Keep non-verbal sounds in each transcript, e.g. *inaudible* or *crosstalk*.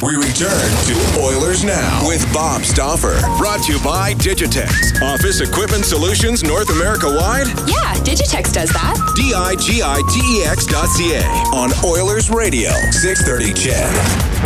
We return to Oilers Now with Bob Stauffer. Brought to you by Digitex. Office Equipment Solutions North America wide? Yeah, Digitex does that. D I G I T E X dot C A on Oilers Radio, 630 CHED.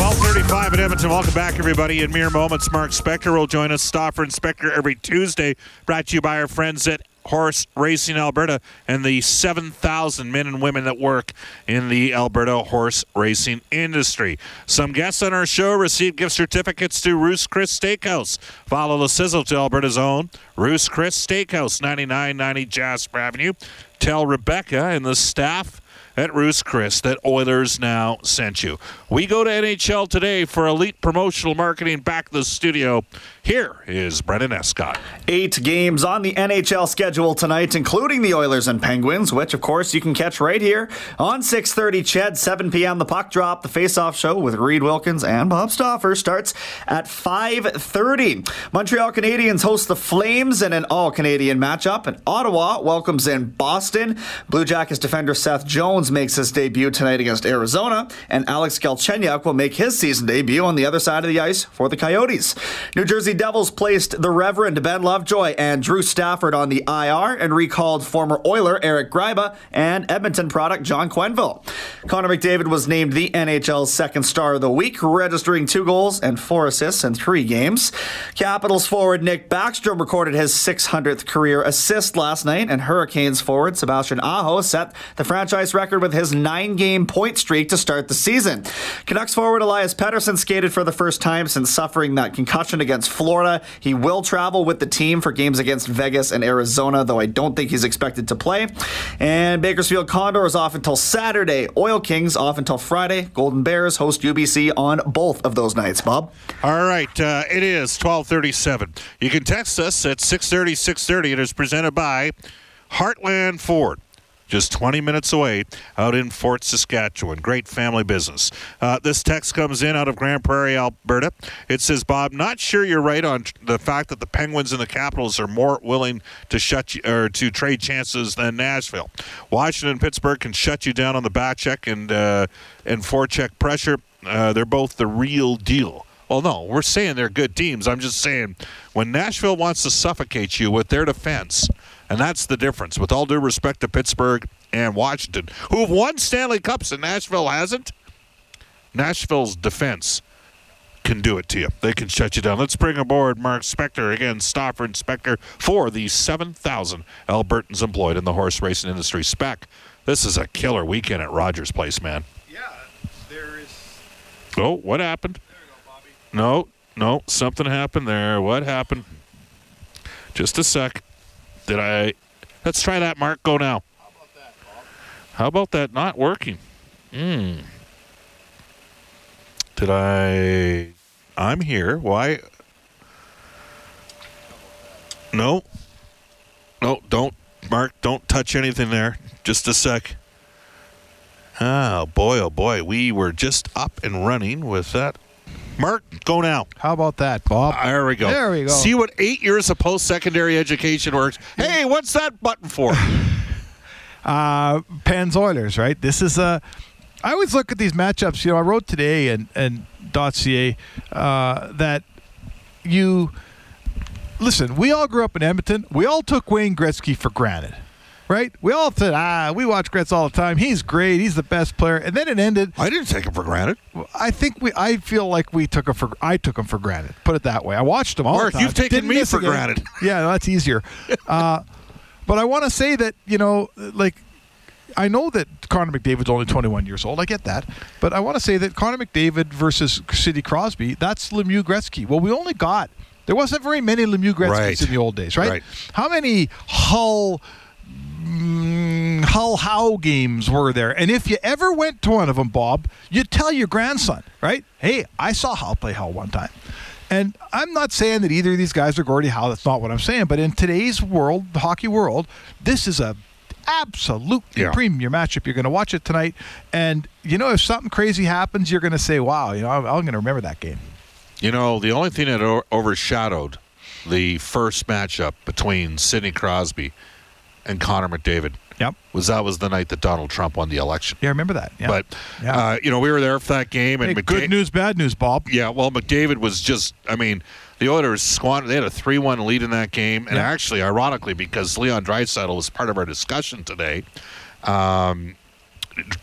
1235 at Edmonton. Welcome back, everybody. In mere moments, Mark Spector will join us. Stauffer and Spector every Tuesday. Brought to you by our friends at Horse Racing Alberta and the 7,000 men and women that work in the Alberta horse racing industry. Some guests on our show received gift certificates to Ruth's Chris Steakhouse. Follow the sizzle to Alberta's own Ruth's Chris Steakhouse, 9990 Jasper Avenue. Tell Rebecca and the staff at Ruth's Chris that Oilers now sent you. We go to NHL today for elite promotional marketing back to the studio. Here is Brendan Escott. Eight games on the NHL schedule tonight, including the Oilers and Penguins, which of course you can catch right here on 6:30. Ched, 7 p.m. The puck drop, the face-off show with Reid Wilkins and Bob Stauffer starts at 5:30. Montreal Canadiens host the Flames in an all-Canadian matchup, and Ottawa welcomes in Boston. Blue Jackets defender Seth Jones makes his debut tonight against Arizona, and Alex Galchenyuk will make his season debut on the other side of the ice for the Coyotes. New Jersey Devils placed the Reverend Ben Lovejoy and Drew Stafford on the IR and recalled former Oiler Eric Gryba and Edmonton product John Quenneville. Connor McDavid was named the NHL's second star of the week, registering two goals and four assists in three games. Capitals forward Nick Backstrom recorded his 600th career assist last night, and Hurricanes forward Sebastian Aho set the franchise record with his nine game point streak to start the season. Canucks forward Elias Pettersson skated for the first time since suffering that concussion against Florida. He will travel with the team for games against Vegas and Arizona, though I don't think he's expected to play. And Bakersfield Condors off until Saturday. Oil Kings off until Friday. Golden Bears host UBC on both of those nights. Bob? All right, uh, it is 1237. You can text us at 630, 630. It is presented by Heartland Ford just 20 minutes away out in Fort Saskatchewan. Great family business. Uh, this text comes in out of Grand Prairie, Alberta. It says, Bob, not sure you're right on the fact that the Penguins and the Capitals are more willing to shut you, or to trade chances than Nashville. Washington and Pittsburgh can shut you down on the back check and uh, and forecheck pressure. Uh, they're both the real deal. Well, no, we're saying they're good teams. I'm just saying when Nashville wants to suffocate you with their defense, and that's the difference. With all due respect to Pittsburgh and Washington, who've won Stanley Cups and Nashville hasn't, Nashville's defense can do it to you. They can shut you down. Let's bring aboard Mark Spector again, Stauffer and Spector for the 7,000 Albertans employed in the horse racing industry. Spec, this is a killer weekend at Rogers Place, man. Yeah, there is. Oh, what happened? There you go, Bobby. No, no, something happened there. What happened? Just a sec. Did I? Let's try that, Mark. Go now. How about that, How about that not working? Hmm. Did I? I'm here. Why? No. No, don't, Mark. Don't touch anything there. Just a sec. Oh boy, oh boy, we were just up and running with that. Mark, go now. How about that, Bob? There we go. There we go. See what eight years of post-secondary education works. Hey, what's that button for? *laughs* uh, Pens Oilers, right? This is a. I always look at these matchups. You know, I wrote today and and .ca uh, that you listen. We all grew up in Edmonton. We all took Wayne Gretzky for granted. Right? We all said, ah, we watch Gretz all the time. He's great. He's the best player. And then it ended. I didn't take him for granted. I think we. I feel like we took him for. I took him for granted. Put it that way. I watched him all Mark, the time. you've taken Didn't me for game. granted. *laughs* Yeah, that's easier. *laughs* uh, but I want to say that you know, like, I know that Connor McDavid's only 21 years old. I get that, but I want to say that Connor McDavid versus Sidney Crosby, that's Lemieux Gretzky. Well, we only got. There wasn't very many Lemieux Gretzky's Right. in the old days, right? Right. How many Hull mm, Hull How games were there? And if you ever went to one of them, Bob, you'd tell your grandson, right? Hey, I saw Hull play Hull one time. And I'm not saying that either of these guys are Gordie Howe. That's not what I'm saying. But in today's world, the hockey world, this is a absolutely Yeah. premier matchup. You're going to watch it tonight, and you know if something crazy happens, you're going to say, "Wow, you know, I'm, I'm going to remember that game." You know, the only thing that o- overshadowed the first matchup between Sidney Crosby and Connor McDavid Yep. was that was the night that Donald Trump won the election. Yeah, I remember that. Yeah. But Yeah. uh, you know, we were there for that game, and Hey, McDa- good news, bad news, Bob. Yeah, well, McDavid was just. I mean, the Oilers squandered. They had a three-one lead in that game, and Yeah. actually, ironically, because Leon Draisaitl was part of our discussion today. Um,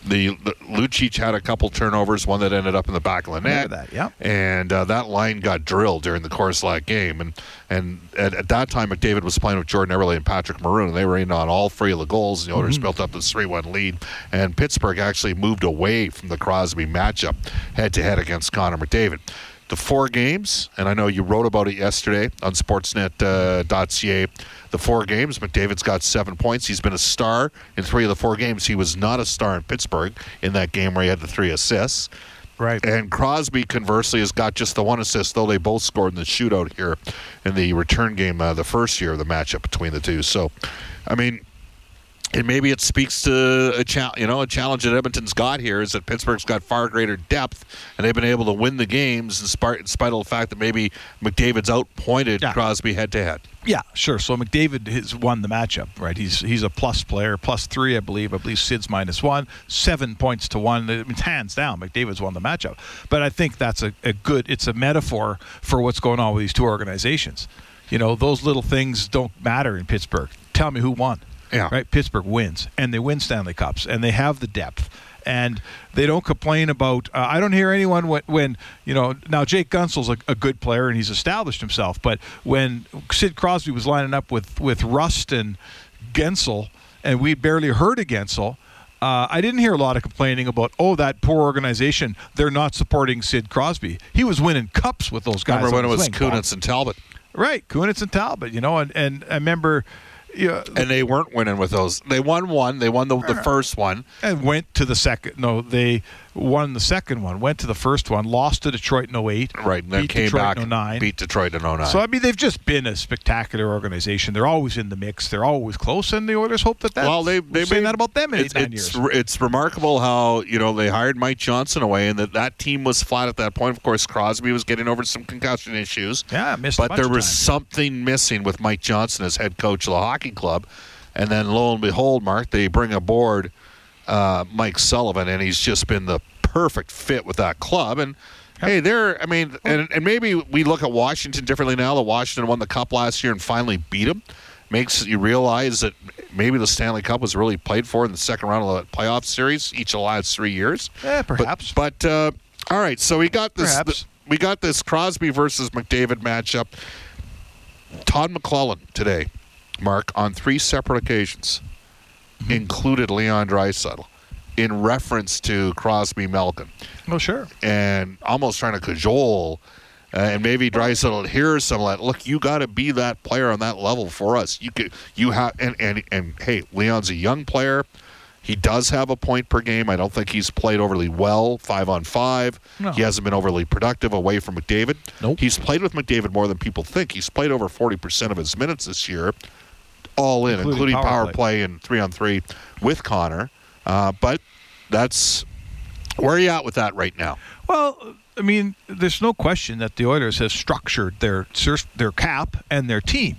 the, the Lucic had a couple turnovers, one that ended up in the back of the net. That, yeah. And uh, that line got drilled during the course of that game, and and at, at that time, McDavid was playing with Jordan Eberle and Patrick Maroon, and they were in on all three of the goals. The Oilers Mm-hmm. built up this three-one lead, and Pittsburgh actually moved away from the Crosby matchup head-to-head against Connor McDavid. The four games, and I know you wrote about it yesterday on Sportsnet.ca. the four games, McDavid's got seven points. He's been a star in three of the four games. He was not a star in Pittsburgh in that game where he had the three assists. Right. And Crosby, conversely, has got just the one assist, though they both scored in the shootout here in the return game, uh, the first year of the matchup between the two. So, I mean, and maybe it speaks to a chal- you know a challenge that Edmonton's got here is that Pittsburgh's got far greater depth and they've been able to win the games in spite, in spite of the fact that maybe McDavid's outpointed Yeah. Crosby head to head. Yeah, sure. So McDavid has won the matchup, right? He's he's a plus player, plus three, I believe. I believe Sid's minus one, seven points to one. I mean, hands down, McDavid's won the matchup. But I think that's a, a good. It's a metaphor for what's going on with these two organizations. You know, those little things don't matter in Pittsburgh. Tell me who won. Yeah. Right. Pittsburgh wins, and they win Stanley Cups, and they have the depth. And they don't complain about. Uh, I don't hear anyone when, when you know. Now Jake Guentzel's a, a good player and he's established himself. But when Sid Crosby was lining up with with Rust and Guentzel, and we barely heard of Guentzel, uh, I didn't hear a lot of complaining about. Oh, that poor organization. They're not supporting Sid Crosby. He was winning cups with those guys. Remember when it was. Kunitz and Talbot, Right, Kunitz and Talbot. You know, and and I remember. Yeah, and they weren't winning with those. They won one. They won the, the uh-huh. first one. and went to the second. No, they won the second one. Went to the first one. Lost to Detroit in 08. Right, and then beat came Detroit back, in 09. beat Detroit in 09. So I mean, they've just been a spectacular organization. They're always in the mix. They're always close, and the Oilers hope that that. well, they they saying made- that about them in it's, eight it's, years. It's remarkable how you know they hired Mike Johnston away, and that that team was flat at that point. Of course, Crosby was getting over some concussion issues. Yeah, missed but there was something missing with Mike Johnston as head coach of the hockey club, and then lo and behold, Mark, they bring aboard uh, Mike Sullivan, and he's just been the perfect fit with that club. And hey, they're I mean, and, and maybe we look at Washington differently now. That Washington won the cup last year and finally beat them. Makes you realize that maybe the Stanley Cup was really played for in the second round of the playoff series each of the last three years. But- perhaps. But, uh, all right, so we got this. Perhaps. we got this Crosby versus McDavid matchup. Todd McLellan today, Mark, on three separate occasions. Included Leon Draisaitl in reference to Crosby Malkin oh, sure. and almost trying to cajole. Uh, and maybe Draisaitl hears some of that. Look, you got to be that player on that level for us. You could, you have, and, and and hey, Leon's a young player. He does have a point per game. I don't think he's played overly well five on five. No. He hasn't been overly productive away from McDavid. Nope. He's played with McDavid more than people think. He's played over forty percent of his minutes this year, all in, Including including, power play. play. and three on three with Connor. Uh, but that's where are you at with that right now? Well, I mean, there's no question that the Oilers have structured their their cap and their team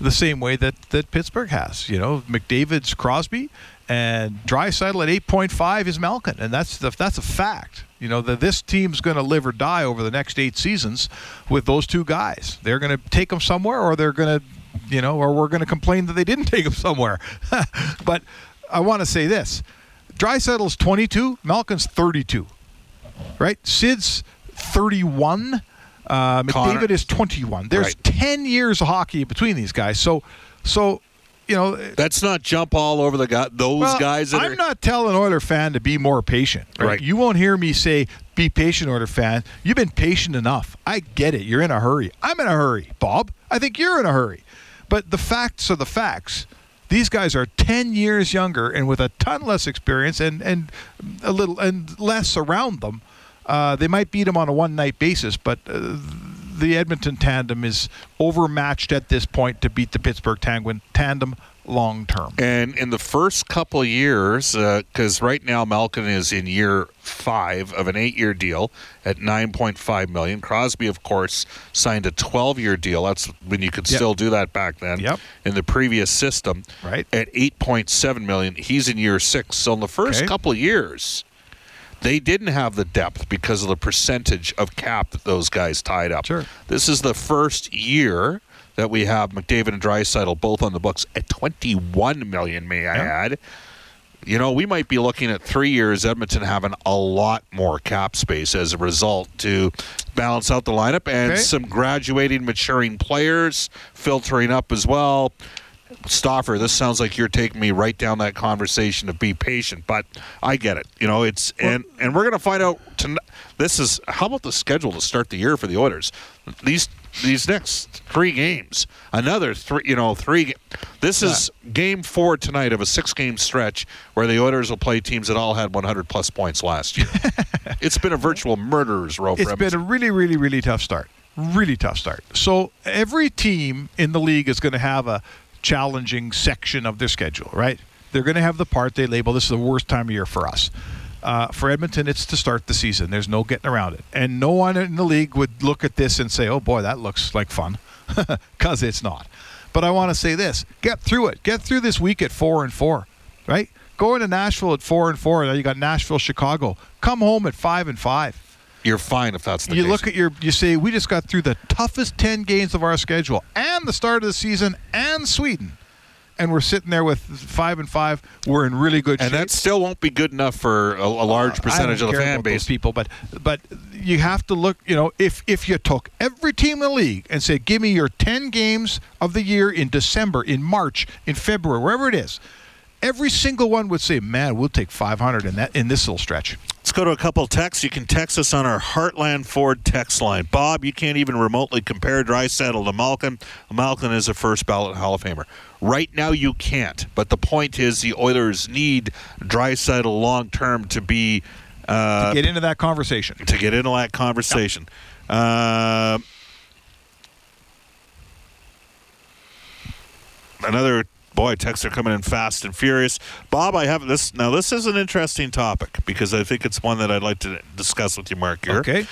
the same way that, that Pittsburgh has. You know, McDavid's Crosby and Draisaitl at 8.5 is Malkin, and that's the, that's a fact. You know that this team's going to live or die over the next eight seasons with those two guys. They're going to take them somewhere, or they're going to, you know, or we're going to complain that they didn't *laughs* take him somewhere. *laughs* but I want to say this: Draisaitl's 22, Malkin's 32 right? Sid's 31. Uh, McDavid is 21. There's Right. 10 years of hockey between these guys. So, so you know, That's not jump all over the guy. Those well, guys I'm are. not telling Oiler fan to be more patient. Right? Right. You won't hear me say be patient, Oiler fan. You've been patient enough. I get it. You're in a hurry. I'm in a hurry, Bob. I think you're in a hurry. But the facts are the facts. These guys are 10 years younger and with a ton less experience and, and a little and less around them. Uh, they might beat them on a one night basis, but uh, the Edmonton tandem is overmatched at this point to beat the Pittsburgh Penguin tandem long term. And in the first couple years, because uh, right now Malkin is in year five of an eight-year deal at 9.5 million. Crosby, of course, signed a 12-year deal. That's when you could Yep. still do that back then. Yep. In the previous system, Right. At 8.7 million, he's in year six. So in the first Okay. couple years. They didn't have the depth because of the percentage of cap that those guys tied up. Sure. This is the first year that we have McDavid and Draisaitl both on the books at 21 million, may I Yeah. add. You know, we might be looking at three years, Edmonton having a lot more cap space as a result to balance out the lineup and Okay. some graduating, maturing players filtering up as well. Stauffer, this sounds like you're taking me right down that conversation to be patient, but I get it. You know, it's and and we're going to find out tonight. This is how about the schedule to start the year for the Oilers? These these next three games, another three. You know, three. This is game four tonight of a six-game stretch where the Oilers will play teams that all had 100 plus points last year. *laughs* it's been a virtual murderer's row for It's been a really, really, really tough start. Really tough start. So every team in the league is going to have a challenging section of their schedule, right? They're going to have the part they label this is the worst time of year for us. Uh, for Edmonton, it's to start the season. There's no getting around it. And no one in the league would look at this and say, oh boy, that looks like fun. *laughs* Because it's not. But I want to say this get through it. Get through this week at four and four, right? Go into Nashville at four and four. Now you got Nashville, Chicago. Come home at five and five You're fine if that's the you case. look at your you say we just got through the toughest 10 games of our schedule and the start of the season and sweden and we're sitting there with five and five we're in really good and shape And that still won't be good enough for a, a large uh, I percentage don't of the fan base. people but but you have to look you know if if you took every team in the league and said give me your 10 games of the year in december in march in february wherever it is every single one would say man we'll take 500 in that in this little stretch Let's go to a couple texts. You can text us on our Heartland Ford text line. Bob, you can't even remotely compare Draisaitl to Malkin. Malkin is a first ballot Hall of Famer. Right now, you can't. But the point is, the Oilers need Draisaitl long term to be uh, get into that conversation to get into that conversation. Uh, another boy, texts are coming in fast and furious. Bob, I have this now. This is an interesting topic because I think it's one that I'd like to discuss with you, Mark. Here. Okay.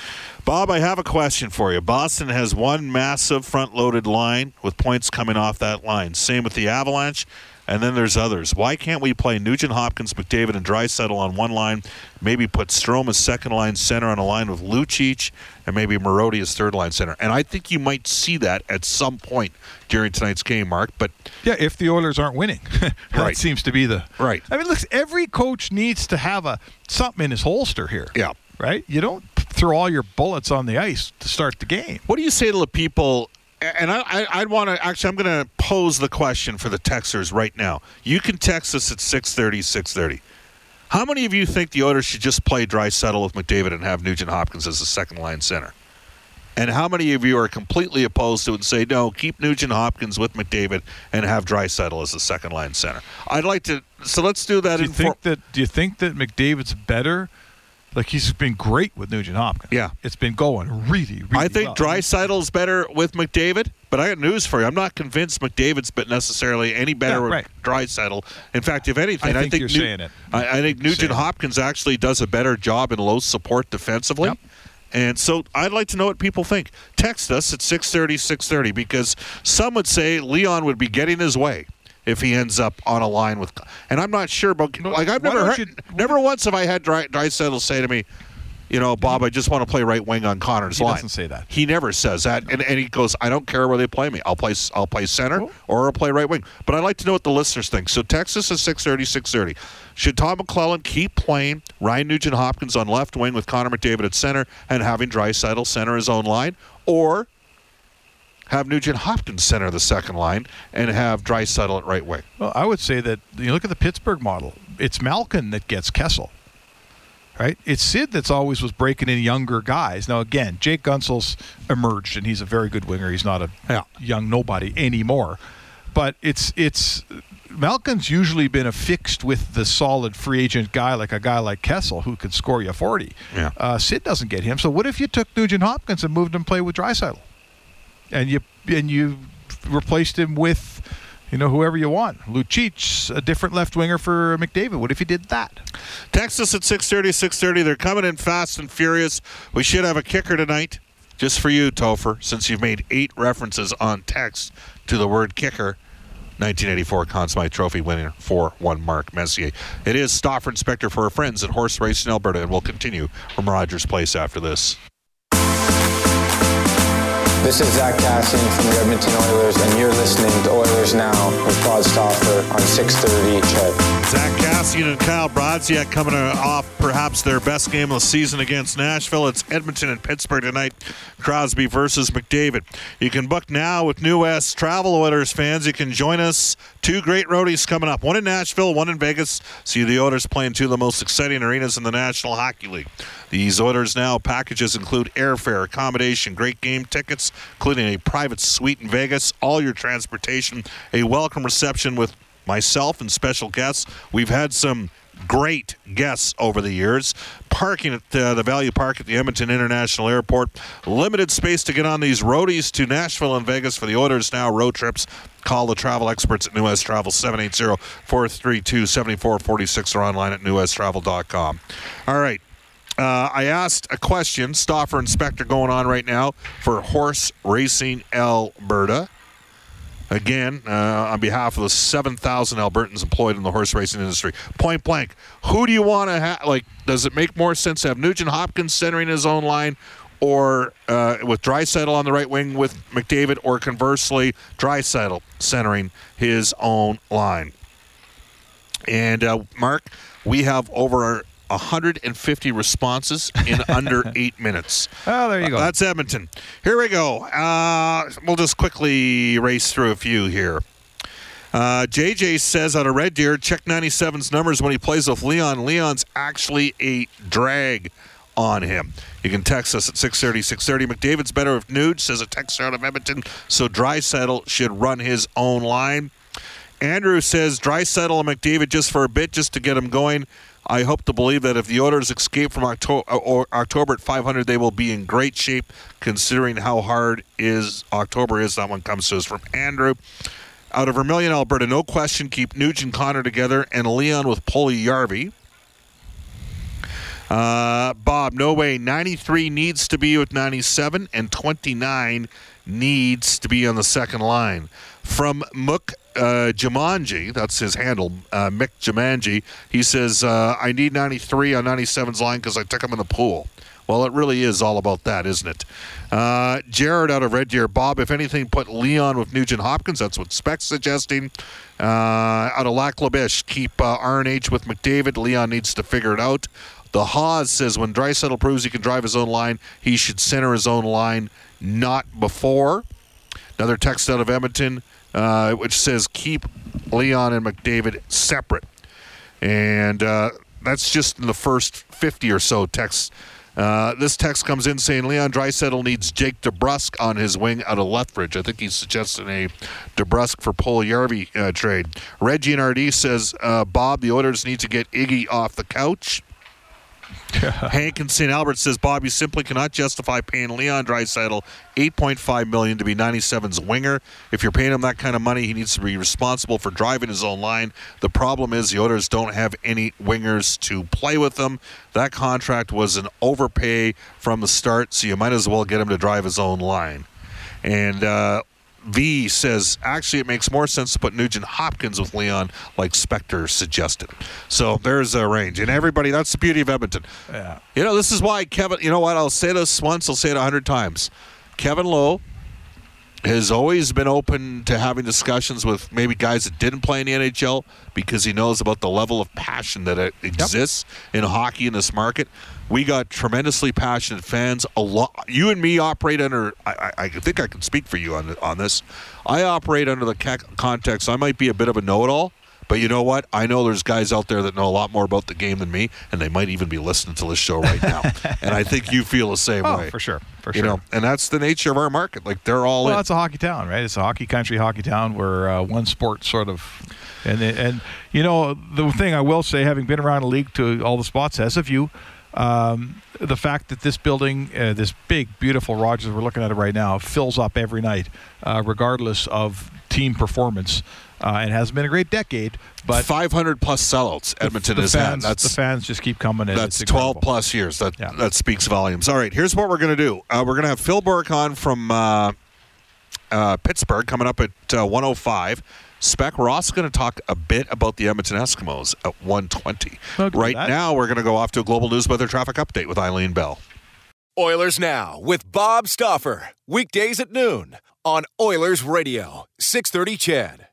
Bob, I have a question for you. Boston has one massive front-loaded line with points coming off that line. Same with the Avalanche. And then there's others. Why can't we play Nugent Hopkins, McDavid, and Draisaitl on one line? Maybe put Strome as second line center on a line with Lucic, and maybe Marodi as third line center. And I think you might see that at some point during tonight's game, Mark. But Yeah, if the Oilers aren't winning, *laughs* that Right. seems to be the Right. I mean, look, every coach needs to have a something in his holster here. Yeah. right. You don't throw all your bullets on the ice to start the game. What do you say to the people? And I, I, I'd want to actually. I'm going to pose the question for the texters right now. You can text us at 6:30, 6:30. How many of you think the Oilers should just play Draisaitl with McDavid and have Nugent Hopkins as the second line center? And how many of you are completely opposed to it and say no, keep Nugent Hopkins with McDavid and have Draisaitl as the second line center? I'd like to. So let's do that. Do you in think for- that? Do you think that McDavid's better? Like he's been great with Nugent Hopkins. Yeah. it's been going really, really. I think well. Draisaitl's better with McDavid, but I got news for you. I'm not convinced McDavid's but necessarily any better Yeah, with right. Draisaitl. In fact, if anything, I think you're saying it. I, I think Nugent saying it. Hopkins actually does a better job in low support defensively. Yep. And so I'd like to know what people think. Text us at 630, 630, because some would say Leon would be getting his way if he ends up on a line with. And I'm not sure, but like I've never heard, you- never once have I had Dry, Draisaitl say to me, you know, Bob, I just want to play right wing on Connor's He line. He doesn't say that. He never says that, and, and he goes, "I don't care where they play me. I'll play. I'll play center or I'll play right wing." But I'd like to know what the listeners think. So Texas is 630, 630. Should Tom McLellan keep playing Ryan Nugent Hopkins on left wing with Connor McDavid at center and having Draisaitl center his own line, or have Nugent Hopkins center the second line and have Draisaitl at right wing? Well, I would say that you look at the Pittsburgh model. It's Malkin that gets Kessel. Right? It's Sid that's always was breaking in younger guys. Now again, Jake Guentzel's emerged and he's a very good winger. He's not a Yeah. young nobody anymore. But it's it's Malkin's usually been affixed with the solid free agent guy like a guy like Kessel who could score you 40. Yeah. Uh, Sid doesn't get him. So what if you took Nugent Hopkins and moved him play with Draisaitl? And you and you replaced him with you know whoever you want. Lucic, a different left winger for McDavid. What if you did that? Text us at 630, 630. They're coming in fast and furious. We should have a kicker tonight. Just for you, Topher, since you've made eight references on text to the word kicker. 1984 Conn Smythe Trophy winner 4 1 Mark Messier. It is Stauffer Inspector for our friends at Horse Racing Alberta, and we'll continue from Rogers Place after this. This is Zack Kassian from the Edmonton Oilers, and you're listening to Oilers Now with Bob Stauffer on 630 CHED. Zack Kassian and Kyle Brodziak coming off perhaps their best game of the season against Nashville. It's Edmonton and Pittsburgh tonight. Crosby versus McDavid. You can book now with New West Travel Oilers fans. You can join us. Two great roadies coming up. One in Nashville, one in Vegas. See the Oilers playing two of the most exciting arenas in the National Hockey League. These Oilers Now packages include airfare, accommodation, great game tickets, including a private suite in Vegas, all your transportation, a welcome reception with myself and special guests. We've had some great guests over the years. Parking at uh, the Value Park at the Edmonton International Airport. Limited space to get on these roadies to Nashville and Vegas for the Oilers Now road trips. Call the travel experts at New West Travel 780-432-7446 or online at newwesttravel.com. All right. Uh, I asked a question, Stauffer Inspector going on right now for Horse Racing Alberta. Again, uh, on behalf of the 7,000 Albertans employed in the horse racing industry. Point blank, who do you want to have? Like, does it make more sense to have Nugent Hopkins centering his own line or uh, with Draisaitl on the right wing with McDavid, or conversely, Draisaitl centering his own line? And, uh, Mark, we have over 150 responses in *laughs* under eight minutes. Oh, there you go. That's Edmonton. Here we go. Uh, we'll just quickly race through a few here. Uh, JJ says out of Red Deer, check 97's numbers when he plays with Leon. Leon's actually a drag on him. You can text us at 630, 630. McDavid's better if Nude, says a texter out of Edmonton, so Draisaitl should run his own line. Andrew says Draisaitl and McDavid just for a bit, just to get him going. I hope to believe that if the Oilers escape from October, or October at 500, they will be in great shape, considering how hard is October is. That one comes to us from Andrew. Out of Vermilion, Alberta, no question, keep Nugent Connor together and Leon with Puljujärvi. Uh, Bob, no way. 93 needs to be with 97, and 29 needs to be on the second line. From Mook uh, Jumanji, that's his handle, uh, Mick Jumanji, he says, uh, I need 93 on 97's line because I took him in the pool. Well, it really is all about that, isn't it? Uh, Jared out of Red Deer. Bob, if anything, put Leon with Nugent Hopkins. That's what Spec's suggesting. Uh, out of Lac La Biche, keep uh, RNH with McDavid. Leon needs to figure it out. The Haas says when Draisaitl proves he can drive his own line, he should center his own line, not before. Another text out of Edmonton, uh, which says keep Leon and McDavid separate. And uh, that's just in the first 50 or so texts. Uh, this text comes in saying Leon Draisaitl needs Jake DeBrusk on his wing out of Lethbridge. I think he's suggesting a DeBrusk for Puljujärvi uh, trade. Reggie and RD says uh, Bob, the Oilers need to get Iggy off the couch. *laughs* Hank in St. Albert says Bob, you simply cannot justify paying Leon Draisaitl 8.5 million to be 97's winger. If you're paying him that kind of money, he needs to be responsible for driving his own line. The problem is the Oilers don't have any wingers to play with them. That contract was an overpay from the start, so you might as well get him to drive his own line. And uh, V says actually it makes more sense to put Nugent Hopkins with Leon, like Spector suggested. So there's a range, and everybody. That's the beauty of Edmonton. Yeah. You know, this is why Kevin. You know what? I'll say this once. I'll say it a hundred times. Kevin Lowe has always been open to having discussions with maybe guys that didn't play in the NHL because he knows about the level of passion that exists in hockey in this market. We got tremendously passionate fans. A lot. You and me operate under. I, I, think I can speak for you on on this. I operate under the context. I might be a bit of a know-it-all. But you know what? I know there's guys out there that know a lot more about the game than me, and they might even be listening to this show right now. *laughs* and I think you feel the same Oh, way. for sure, for You sure. know, and that's the nature of our market. Like they're all Well, in. it's a hockey town, right? It's a hockey country, hockey town where uh, one sport sort of, and and you know the thing I will say, having been around the league to all the spots, as have you, um, the fact that this building, uh, this big, beautiful Rogers, we're looking at it right now, fills up every night, uh, regardless of team performance. Uh, it hasn't been a great decade, but 500 plus sellouts Edmonton the has fans, had. That's the fans just keep coming in. That's 12 plus years. That Yeah. that speaks volumes. All right, here's what we're going to do. Uh, we're going to have Phil Bourque on from uh, uh, Pittsburgh coming up at uh, 105. Spec Ross going to talk a bit about the Edmonton Eskimos at 120. I'll Right that. now, we're going to go off to a global news weather traffic update with Eileen Bell. Oilers Now with Bob Stauffer. Weekdays at noon on Oilers Radio, 630 CHED.